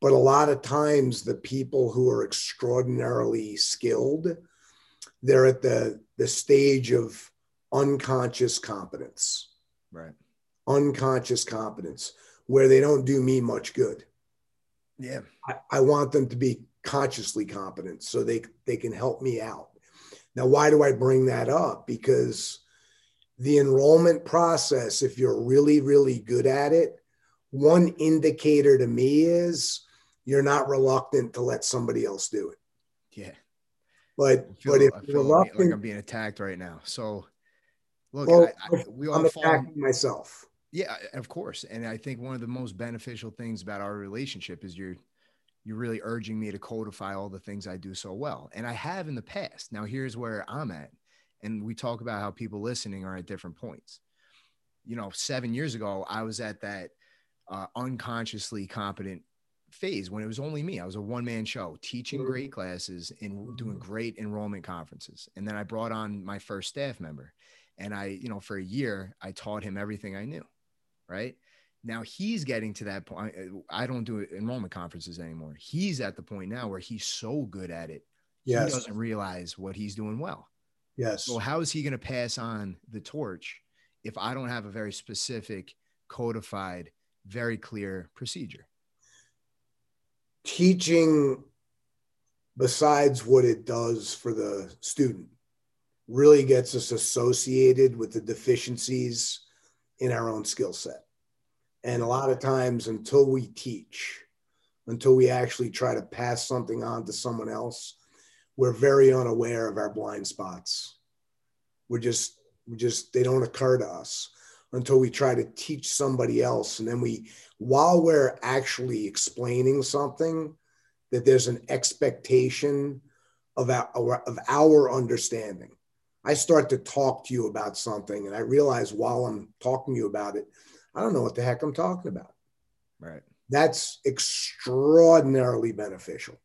But a lot of times, the people who are extraordinarily skilled, they're at the, the stage of unconscious competence. Right. Unconscious competence, where they don't do me much good. Yeah. I, I want them to be consciously competent so they, they can help me out. Now, why do I bring that up? Because the enrollment process, if you're really, really good at it, one indicator to me is you're not reluctant to let somebody else do it. Yeah. But feel, but if you're reluctant, like I'm being attacked right now. So look, well, I, I, we all I'm fall, attacking myself. Yeah, of course. And I think one of the most beneficial things about our relationship is you're you're really urging me to codify all the things I do so well. And I have in the past. Now here's where I'm at. And we talk about how people listening are at different points. You know, seven years ago, I was at that uh, unconsciously competent phase when it was only me. I was a one man show teaching great classes and doing great enrollment conferences. And then I brought on my first staff member. And I, you know, for a year, I taught him everything I knew. Right. Now he's getting to that point. I don't do enrollment conferences anymore. He's at the point now where he's so good at it. Yes. He doesn't realize what he's doing well. Yes. So how is he going to pass on the torch if I don't have a very specific, codified, very clear procedure? Teaching, besides what it does for the student, really gets us associated with the deficiencies in our own skill set. And a lot of times, until we teach, until we actually try to pass something on to someone else, we're very unaware of our blind spots. We're just, we just, they don't occur to us until we try to teach somebody else. And then we, while we're actually explaining something, that there's an expectation of our, of our understanding. I start to talk to you about something, and I realize while I'm talking to you about it, I don't know what the heck I'm talking about. Right. That's extraordinarily beneficial.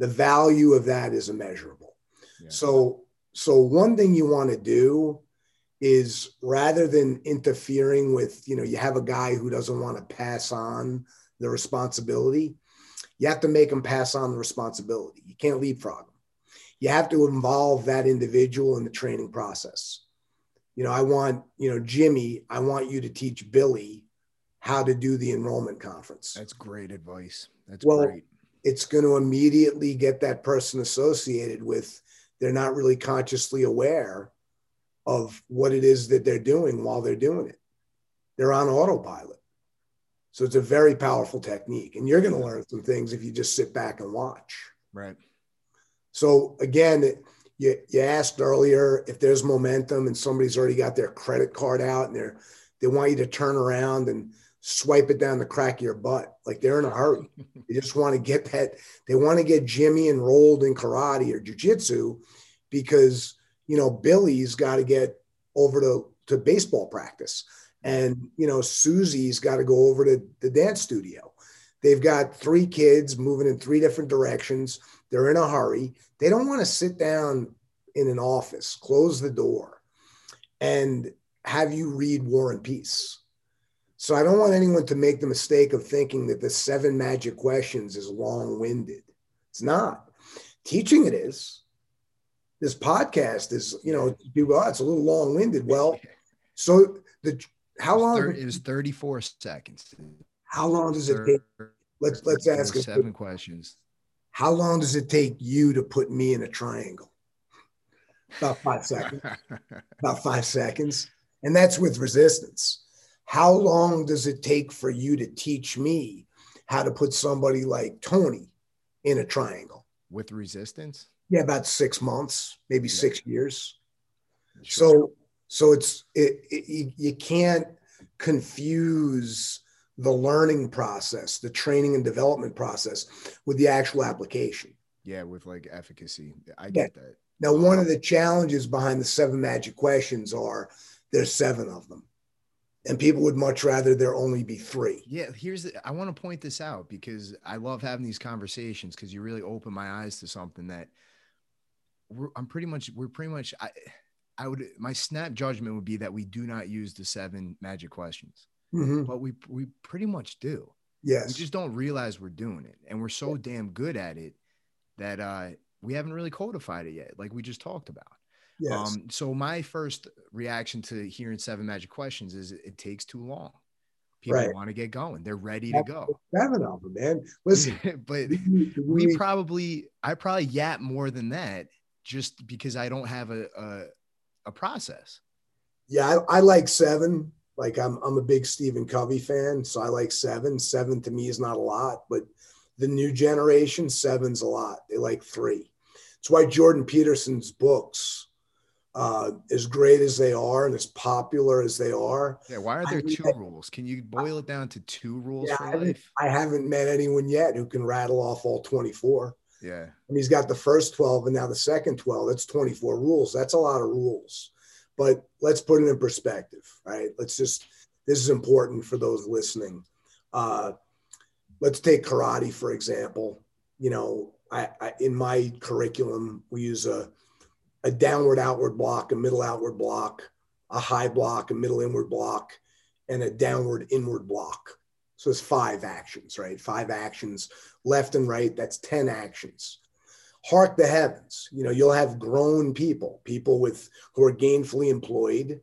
The value of that is immeasurable. Yeah. So, so one thing you want to do is rather than interfering with, you know, you have a guy who doesn't want to pass on the responsibility, you have to make him pass on the responsibility. You can't leapfrog him. You have to involve that individual in the training process you know, I want, you know, Jimmy, I want you to teach Billy how to do the enrollment conference. That's great advice. That's Well, great. It's going to immediately get that person associated with, they're not really consciously aware of what it is that they're doing while they're doing it. They're on autopilot. So it's a very powerful technique. And you're going to learn some things if you just sit back and watch. Right. So again, you, you asked earlier if there's momentum and somebody's already got their credit card out and they're they want you to turn around and swipe it down the crack of your butt. Like they're in a hurry. *laughs* They just want to get that they want to get jimmy enrolled in karate or jiu-jitsu because you know billy's got to get over to, to baseball practice. And you know susie's got to go over to the dance studio. They've got three kids moving in three different directions they're in a hurry. They don't want to sit down in an office, close the door, and have you read War and Peace. So I don't want anyone to make the mistake of thinking that the seven magic questions is long winded. It's not. Teaching it is. This podcast is, you know, people, oh, it's a little long winded. Well, so the how long? It was 34 seconds. How long does it take? Let's let's ask seven questions. How long does it take you to put me in a triangle? About five *laughs* seconds. About five seconds. And that's with resistance. How long does it take for you to teach me how to put somebody like Tony in a triangle? With resistance? Yeah, about six months, maybe yeah. six years. Sure. So, so it's it, it, you, you can't confuse the learning process, the training and development process with the actual application. Yeah, with like efficacy. I get yeah. that. Now, one of um, the challenges behind the seven magic questions are there's seven of them. And people would much rather there only be three. Yeah, here's the, I want to point this out because I love having these conversations because you really open my eyes to something that we're, I'm pretty much we're pretty much I I would my snap judgment would be that we do not use the seven magic questions, Mhm. but we we pretty much do. Yes. We just don't realize we're doing it, and we're so damn good at it that uh, we haven't really codified it yet, like we just talked about. yes. Um, so my first reaction to hearing seven magic questions is it takes too long. People Right. want to get going. They're ready to go. Seven of them, man. Listen, *laughs* but we- probably I probably yap more than that just because I don't have a a, a process. yeah, I, I like seven. Like I'm, I'm a big Stephen Covey fan, so I like seven. Seven to me is not a lot, but the new generation, seven's a lot. They like three. It's why Jordan Peterson's books, uh, as great as they are and as popular as they are, Yeah, why are I there mean, two rules? Can you boil it down to two rules Yeah, for I haven't- I haven't met anyone yet who can rattle off all 24. Yeah. And he's got the first 12 and now the second 12. That's 24 rules. That's a lot of rules. But let's put it in perspective, right? Let's just, this is important for those listening. Uh, let's take karate, for example. You know, I, I in my curriculum, we use a, a downward outward block, a middle outward block, a high block, a middle inward block, and a downward inward block. So it's five actions, right? Five actions left and right. That's 10 actions. Hark the heavens. You know, you'll have grown people, people with who are gainfully employed.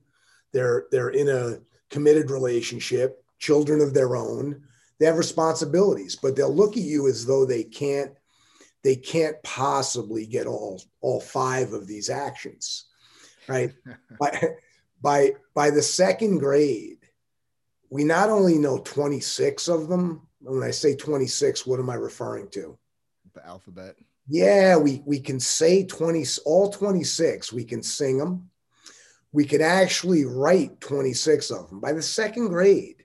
They're they're in a committed relationship, children of their own. They have responsibilities, but they'll look at you as though they can't they can't possibly get all all five of these actions. Right? *laughs* by by by the second grade, we not only know 26 of them. When I say 26, what am I referring to? The alphabet. Yeah, we we can say 20 all 26. We can sing them. We can actually write 26 of them by the second grade.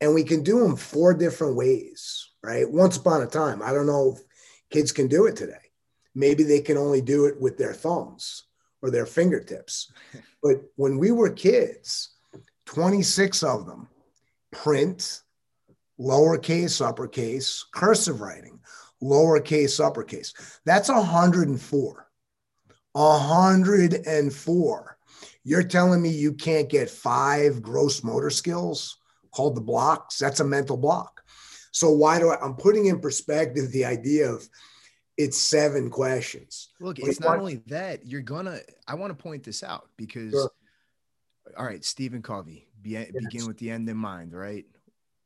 And we can do them four different ways, right? Once upon a time. I don't know if kids can do it today. Maybe they can only do it with their thumbs or their fingertips. *laughs* but when we were kids, 26 of them print, lowercase, uppercase, cursive writing, lowercase, uppercase. That's 104. 104. You're telling me you can't get five gross motor skills called the blocks? That's a mental block. So why do I? I'm putting in perspective the idea of it's seven questions. Look, it's not only that, you're gonna I want to point this out because Sure. all right, Stephen Covey, be, begin with the end in mind, right?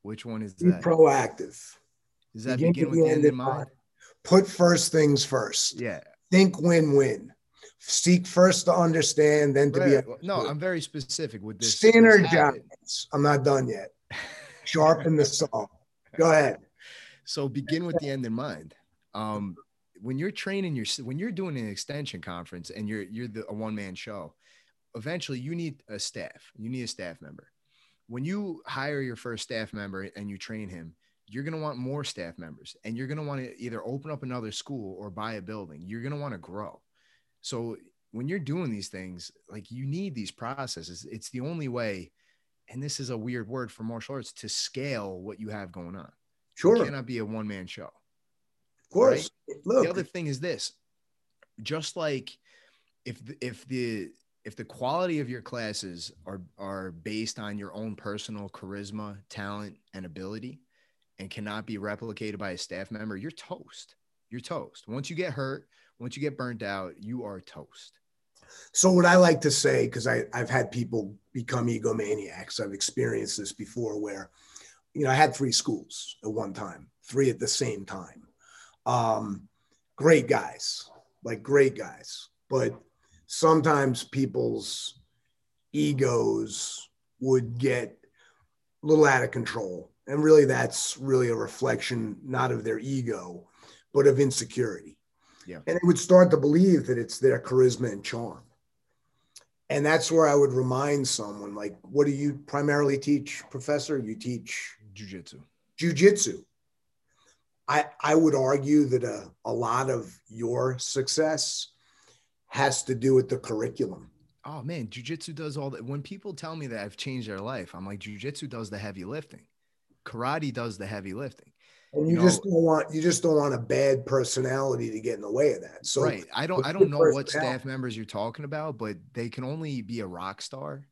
Which one is Be that? proactive. Is that Begin begin with the end in mind? Put first things first. Yeah. Think win-win. Seek first to understand, then to Right. be No, I'm very specific with this. this synergize. I'm not done yet. *laughs* Sharpen the saw. Go ahead. So begin with the end in mind. Um, when you're training your when you're doing an extension conference and you're you're the a one man show, eventually you need a staff. You need a staff member. When you hire your first staff member and you train him, you're going to want more staff members and you're going to want to either open up another school or buy a building. You're going to want to grow. So when you're doing these things, like you need these processes. It's the only way, and this is a weird word for martial arts to scale what you have going on. Sure. It cannot be a one man show. Of course. Look, The other thing is this just like if the, if the if the quality of your classes are are based on your own personal charisma, talent, and ability and cannot be replicated by a staff member, you're toast. You're toast. Once you get hurt, once you get burnt out, you are toast. So what I like to say, because I've had people become egomaniacs. I've experienced this before where, you know, I had three schools at one time, three at the same time. Um, great guys, like great guys. But sometimes people's egos would get a little out of control. And really that's really a reflection not of their ego, but of insecurity. Yeah. And they would start to believe that it's their charisma and charm. And that's where I would remind someone like, what do you primarily teach, professor? You teach Jiu-jitsu. jujitsu. I, I would argue that a, a lot of your success has to do with the curriculum. Oh man, jujitsu does all that. When people tell me that I've changed their life, I'm like, jujitsu does the heavy lifting. Karate does the heavy lifting. And you, you just know, don't want you just don't want a bad personality to get in the way of that. So right, I don't I don't know what staff members you're talking about, but they can only be a rock star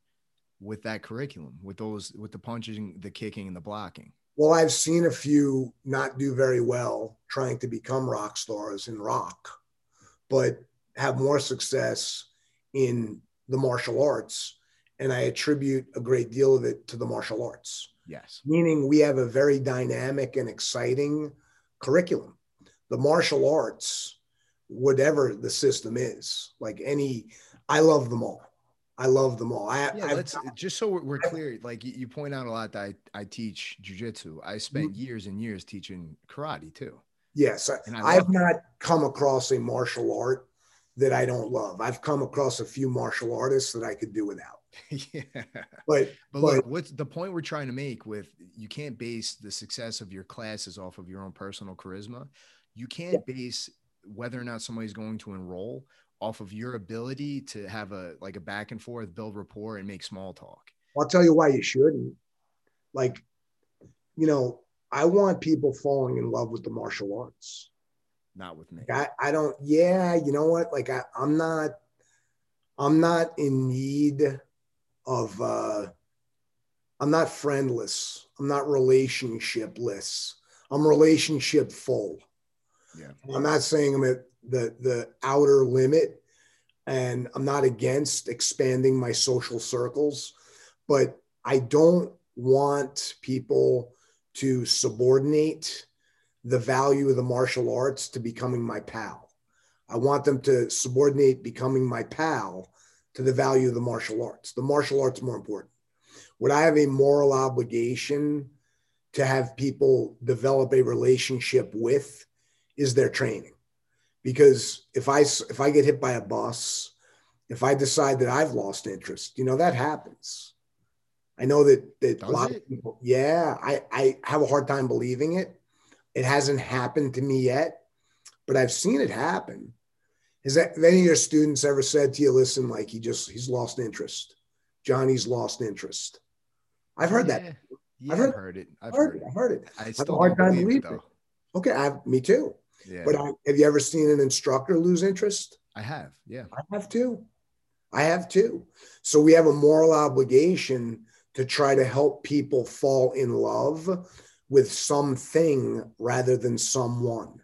with that curriculum, with those with the punching, the kicking, and the blocking. Well, I've seen a few not do very well trying to become rock stars in rock, but have more success in the martial arts. And I attribute a great deal of it to the martial arts. Yes. Meaning we have a very dynamic and exciting curriculum. The martial arts, whatever the system is, like any, I love them all. I love them all. I, yeah, let's just so we're, clear. Like you point out a lot that I, I teach jujitsu. I spent mm-hmm. years and years teaching karate too. Yes, I, have not come across a martial art that I don't love. I've come across a few martial artists that I could do without. *laughs* yeah. But, but look, what's the point we're trying to make with you can't base the success of your classes off of your own personal charisma. You can't yeah. base whether or not somebody's going to enroll off of your ability to have a like a back and forth, build rapport, and make small talk. I'll tell you why you shouldn't. Like, you know, I want people falling in love with the martial arts. Not with me. I, I don't, yeah, you know what? Like I, I'm not, I'm not in need of uh I'm not friendless. I'm not relationshipless. I'm relationship full. Yeah. I'm not saying I'm at the the outer limit and I'm not against expanding my social circles, but I don't want people to subordinate the value of the martial arts to becoming my pal. I want them to subordinate becoming my pal to the value of the martial arts. The martial arts more important. Would I have a moral obligation to have people develop a relationship with is their training. Because if I if I get hit by a bus, if I decide that I've lost interest, you know that happens. I know that that Does a lot it? of people, yeah, I I have a hard time believing it. It hasn't happened to me yet, but I've seen it happen. Has that, have any of your students ever said to you, listen, like he just, he's lost interest. Johnny's lost interest. I've heard yeah. that. Yeah, I've heard, heard it. I've heard, it. I've heard it. I still have a hard time believing it, Okay, I have, me too. Yeah. But I, have you ever seen an instructor lose interest? I have. Yeah. I have too. I have too. So we have a moral obligation to try to help people fall in love with something rather than someone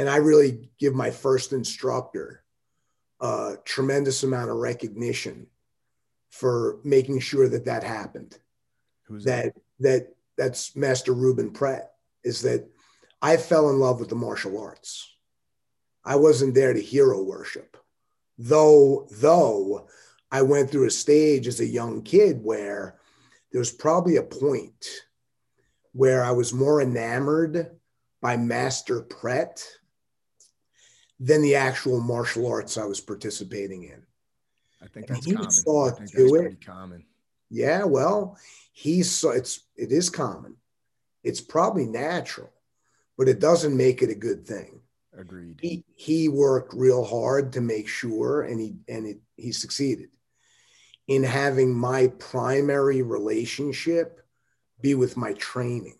and I really give my first instructor a tremendous amount of recognition for making sure that that happened. Who's that? That, that that's Master Ruben Pratt. Is that I fell in love with the martial arts. I wasn't there to hero worship, though. Though I went through a stage as a young kid where there was probably a point where I was more enamored by Master Pratt than the actual martial arts I was participating in. I think that's he common. Saw I think that's pretty common. Yeah, well, he saw it's it is common. It's probably natural, but it doesn't make it a good thing. Agreed. He he worked real hard to make sure, and he and it, he succeeded in having my primary relationship be with my training.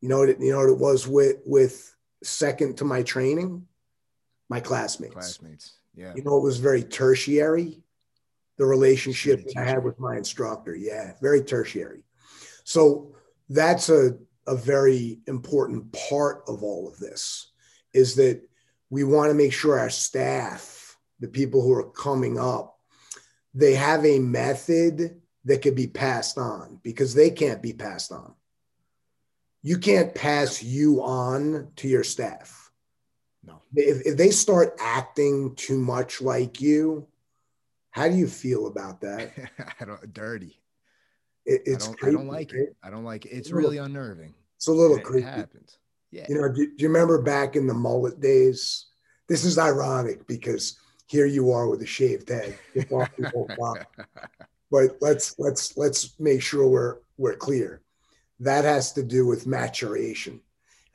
You know what you know what it was with with second to my training my classmates. Classmates. Yeah. You know, it was very tertiary, the relationship I had with my instructor. Yeah, very tertiary. So that's a, a very important part of all of this is that we want to make sure our staff, the people who are coming up, they have a method that could be passed on because they can't be passed on. You can't pass you on to your staff. If, if they start acting too much like you, how do you feel about that? *laughs* I don't dirty. It, it's I don't, creepy, I don't like right? it. I don't like it. It's, really unnerving. It's a little it, creepy. It happens. Yeah. You know, do, do you remember back in the mullet days? This is ironic because here you are with a shaved head. *laughs* but let's let's let's make sure we're we're clear. That has to do with maturation.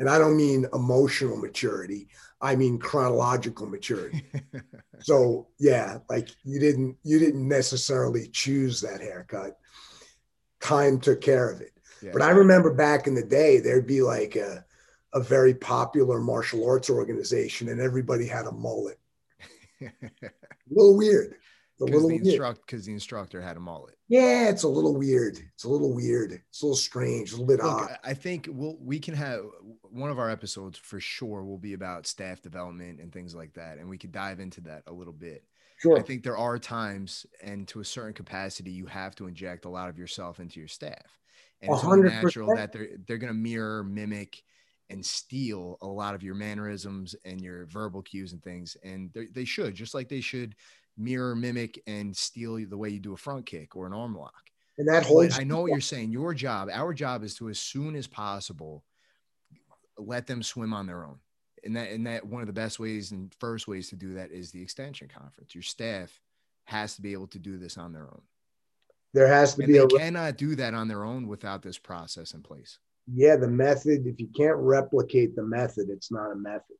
And I don't mean emotional maturity. I mean chronological maturity. *laughs* so yeah, like you didn't you didn't necessarily choose that haircut. Time took care of it. Yeah, but I remember back in the day, there'd be like a, a very popular martial arts organization, and everybody had a mullet. *laughs* a little weird. A little the instruct because the instructor had a mullet. Yeah, it's a little weird. It's a little weird. It's a little strange. A little bit Look, odd. I think we'll we can have one of our episodes for sure will be about staff development and things like that, and we could dive into that a little bit. Sure. I think there are times, and to a certain capacity, you have to inject a lot of yourself into your staff, and it's only natural that they're they're going to mirror, mimic, and steal a lot of your mannerisms and your verbal cues and things, and they should, just like they should mirror, mimic, and steal the way you do a front kick or an arm lock. And that holds. I know what you're saying. Your job, our job, is to as soon as possible let them swim on their own and that and that one of the best ways and first ways to do that is the extension conference. Your staff has to be able to do this on their own. There has to and be. They a, cannot do that on their own without this process in place. Yeah, the method. If you can't replicate the method, it's not a method.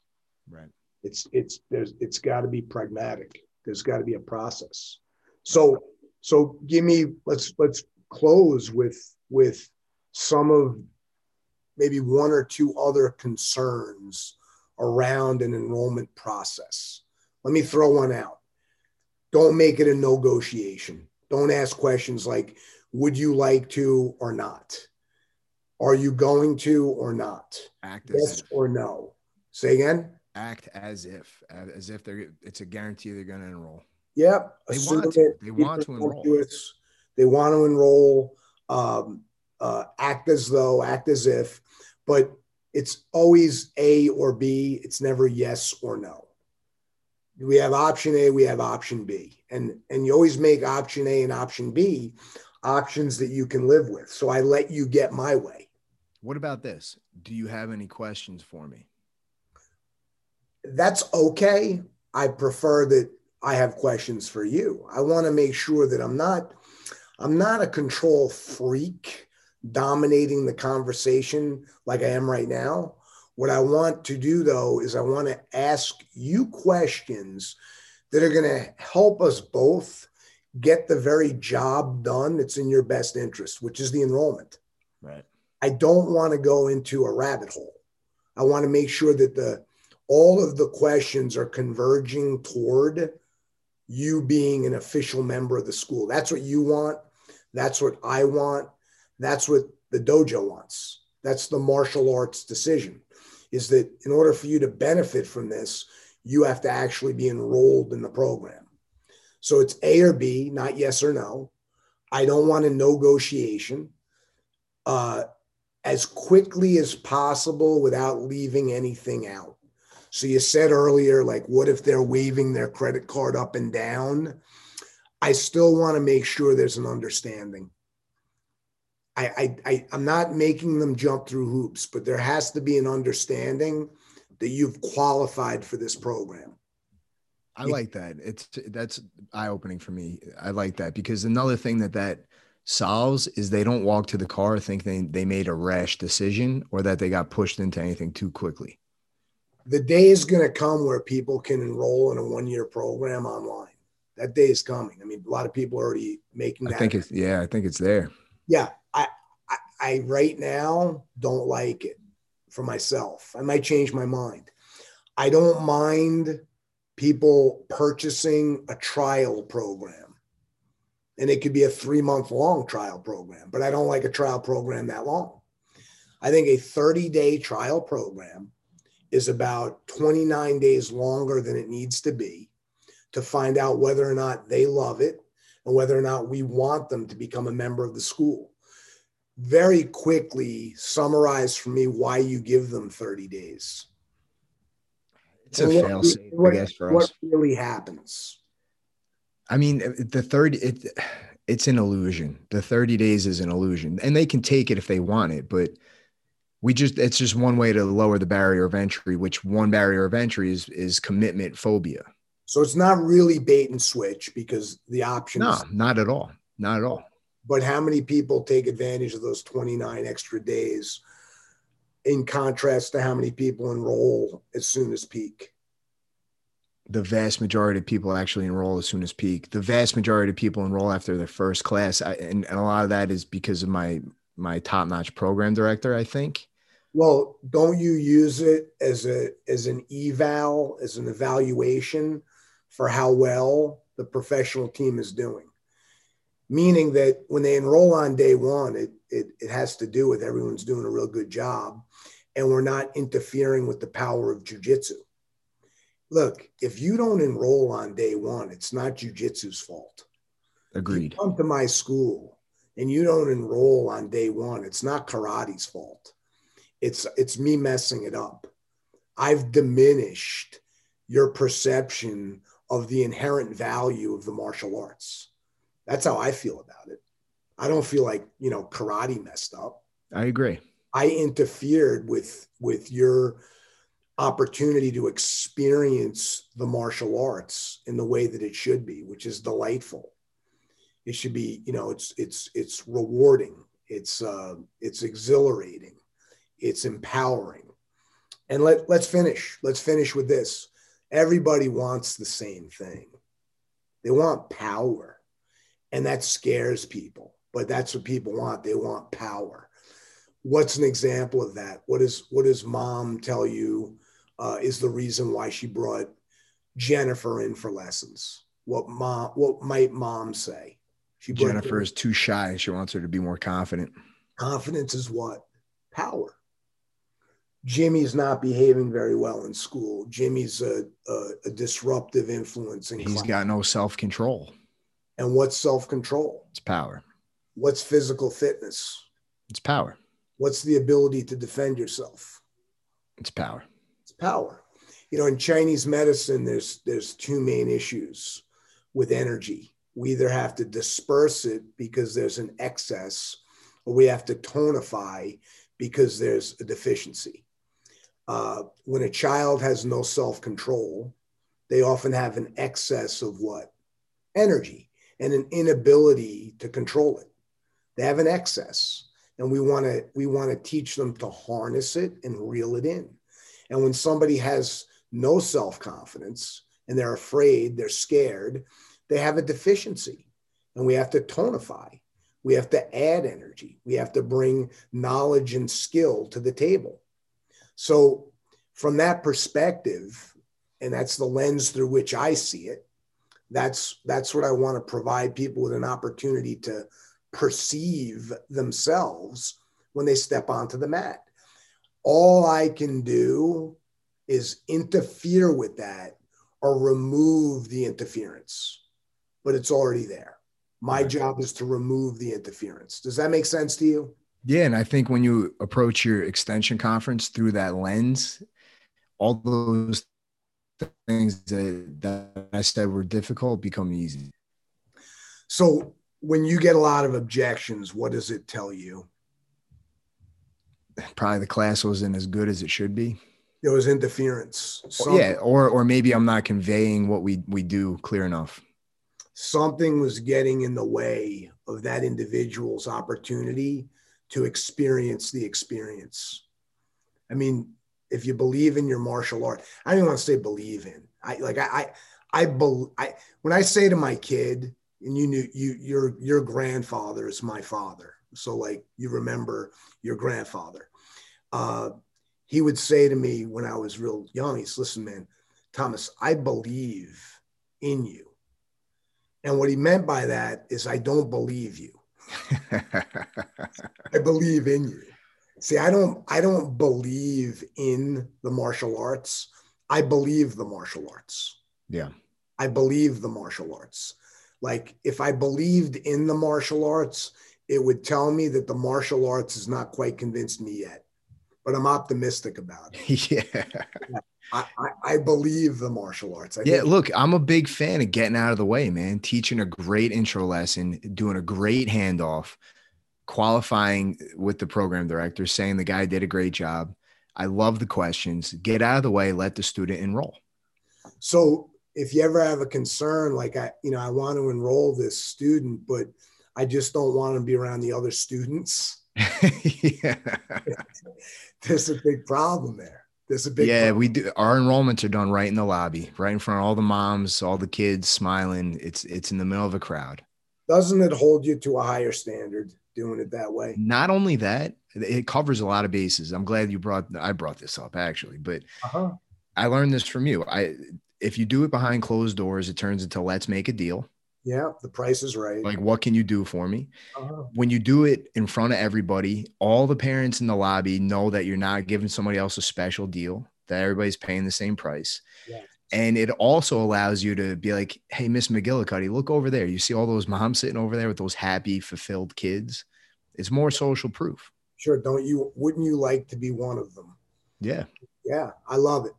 Right. It's it's there's it's got to be pragmatic. There's got to be a process. So so give me let's let's close with with some of maybe one or two other concerns around an enrollment process. Let me throw one out. Don't make it a negotiation. Don't ask questions like, would you like to or not? Are you going to or not? Act yes or no. Say again. Act as if, as if they're. It's a guarantee they're going to enroll. Yep. They want to. They want to enroll. They want to enroll. Um, uh, act as though, act as if, but it's always A or B. It's never yes or no. We have option A, we have option B. And, and you always make option A and option B options that you can live with. So I let you get my way. What about this? Do you have any questions for me? That's okay. I prefer that I have questions for you. I want to make sure that I'm not I'm not a control freak dominating the conversation like I am right now. What I want to do though is I want to ask you questions that are going to help us both get the very job done that's in your best interest, which is the enrollment. Right. I don't want to go into a rabbit hole. I want to make sure that the all of the questions are converging toward you being an official member of the school. That's what you want. That's what I want. That's what the dojo wants. That's the martial arts decision is that in order for you to benefit from this, you have to actually be enrolled in the program. So it's A or B, not yes or no. I don't want a negotiation uh, as quickly as possible without leaving anything out. So you said earlier, like, what if they're waving their credit card up and down? I still want to make sure there's an understanding. I, I, I am not making them jump through hoops, but there has to be an understanding that you've qualified for this program. I like that. It's that's eye opening for me. I like that because another thing that that solves is they don't walk to the car thinking they made a rash decision or that they got pushed into anything too quickly. The day is going to come where people can enroll in a one year program online. That day is coming. I mean, a lot of people are already making that. I think it's yeah. I think it's there. Yeah, I, I, I right now don't like it for myself. I might change my mind. I don't mind people purchasing a trial program. And it could be a three month long trial program, but I don't like a trial program that long. I think a 30 day trial program is about 29 days longer than it needs to be to find out whether or not they love it and whether or not we want them to become a member of the school very quickly summarize for me why you give them 30 days. It's a fail safe, I guess, for what us. What really happens? I mean, the third, it, it's an illusion. The 30 days is an illusion, and they can take it if they want it, but we just, it's just one way to lower the barrier of entry, which one barrier of entry is, is commitment phobia. So it's not really bait and switch because the option. No, not at all. Not at all. But how many people take advantage of those 29 extra days in contrast to how many people enroll as soon as peak? The vast majority of people actually enroll as soon as peak. The vast majority of people enroll after their first class. I, and, and a lot of that is because of my my top notch program director. I think. Well, don't you use it as a as an eval, as an evaluation for how well the professional team is doing? Meaning that when they enroll on day one, it it, it has to do with everyone's doing a real good job, and we're not interfering with the power of jujitsu. Look, if you don't enroll on day one, it's not jujitsu's fault. Agreed. You come to my school and you don't enroll on day one, it's not karate's fault it's it's me messing it up. I've diminished your perception of the inherent value of the martial arts. That's how i feel about it. I don't feel like you know karate messed up. I agree. I interfered with with your opportunity to experience the martial arts in the way that it should be which is delightful. It should be you know it's it's it's rewarding. It's uh it's exhilarating it's empowering. And let, let's finish. Let's finish with this. Everybody wants the same thing. They want power. And that scares people. But that's what people want. They want power. What's an example of that? What is what does mom tell you uh, is the reason why she brought Jennifer in for lessons? What mom what might mom say? She Jennifer is too shy. She wants her to be more confident. Confidence is what? Power. Jimmy's not behaving very well in school. Jimmy's a, a, a disruptive influence. In He's class. got no self control. And what's self control? It's power. What's physical fitness? It's power. What's the ability to defend yourself? It's power. It's power. You know, in Chinese medicine, there's there's two main issues with energy. We either have to disperse it because there's an excess, or we have to tonify because there's a deficiency. Uh, when a child has no self control, they often have an excess of what? Energy and an inability to control it. They have an excess. And we want to we want to teach them to harness it and reel it in. And when somebody has no self-confidence and they're afraid, they're scared, they have a deficiency. And we have to tonify. We have to add energy. We have to bring knowledge and skill to the table. So, from that perspective, and that's the lens through which I see it, that's that's what I want to provide people with an opportunity to perceive themselves when they step onto the mat. All I can do is interfere with that or remove the interference, but it's already there. My job is to remove the interference. Does that make sense to you? Yeah, and I think when you approach your extension conference through that lens, all those things that, that I said were difficult become easy. So when you get a lot of objections, what does it tell you? Probably the class wasn't as good as it should be. It was interference. Something, yeah, or or maybe I'm not conveying what we we do clear enough. Something was getting in the way of that individual's opportunity to experience the experience. I mean, if you believe in your martial art, I don't want to say believe in. I like I I I, be, I when I say to my kid, and you knew you your your grandfather is my father, so like you remember your grandfather. Uh, he would say to me when I was real young, he's listen, man, Thomas, I believe in you. And what he meant by that is I don't believe you. I believe in you. See, I don't I don't believe in the martial arts. I believe the martial arts. Yeah. I believe the martial arts. Like if I believed in the martial arts, it would tell me that the martial arts has not quite convinced me yet. But I'm optimistic about it. *laughs* yeah. I, I, I, believe the martial arts. I yeah, think- look, I'm a big fan of getting out of the way, man. Teaching a great intro lesson, doing a great handoff, qualifying with the program director, saying the guy did a great job. I love the questions. Get out of the way, let the student enroll. So if you ever have a concern, like I, you know, I want to enroll this student, but I just don't want to be around the other students. *laughs* yeah. *laughs* There's a big problem there. There's a big yeah. Problem. We do our enrollments are done right in the lobby, right in front of all the moms, all the kids smiling. It's it's in the middle of a crowd. Doesn't it hold you to a higher standard? doing it that way. Not only that, it covers a lot of bases. I'm glad you brought I brought this up actually, but uh-huh. I learned this from you. I if you do it behind closed doors, it turns into let's make a deal. Yeah, the price is right. Like, what can you do for me? Uh-huh. When you do it in front of everybody, all the parents in the lobby know that you're not giving somebody else a special deal, that everybody's paying the same price. Yeah. And it also allows you to be like, hey, Miss McGillicuddy, look over there. You see all those moms sitting over there with those happy, fulfilled kids. It's more social proof. Sure. Don't you, wouldn't you like to be one of them? Yeah. Yeah. I love it.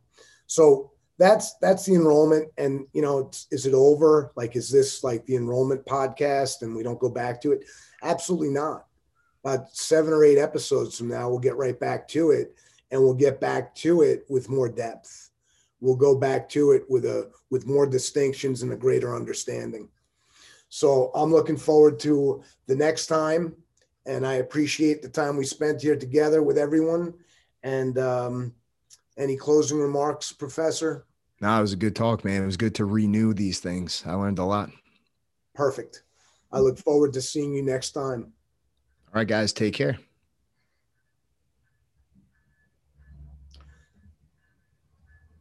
So that's that's the enrollment and you know is it over? Like is this like the enrollment podcast and we don't go back to it? Absolutely not. About seven or eight episodes from now we'll get right back to it and we'll get back to it with more depth. We'll go back to it with a with more distinctions and a greater understanding. So i'm looking forward to the next time and i appreciate the time we spent here together with everyone. And um, any closing remarks, Professor? No, it was a good talk, man. It was good to renew these things. I learned a lot. Perfect. I look forward to seeing you next time. All right, guys, take care.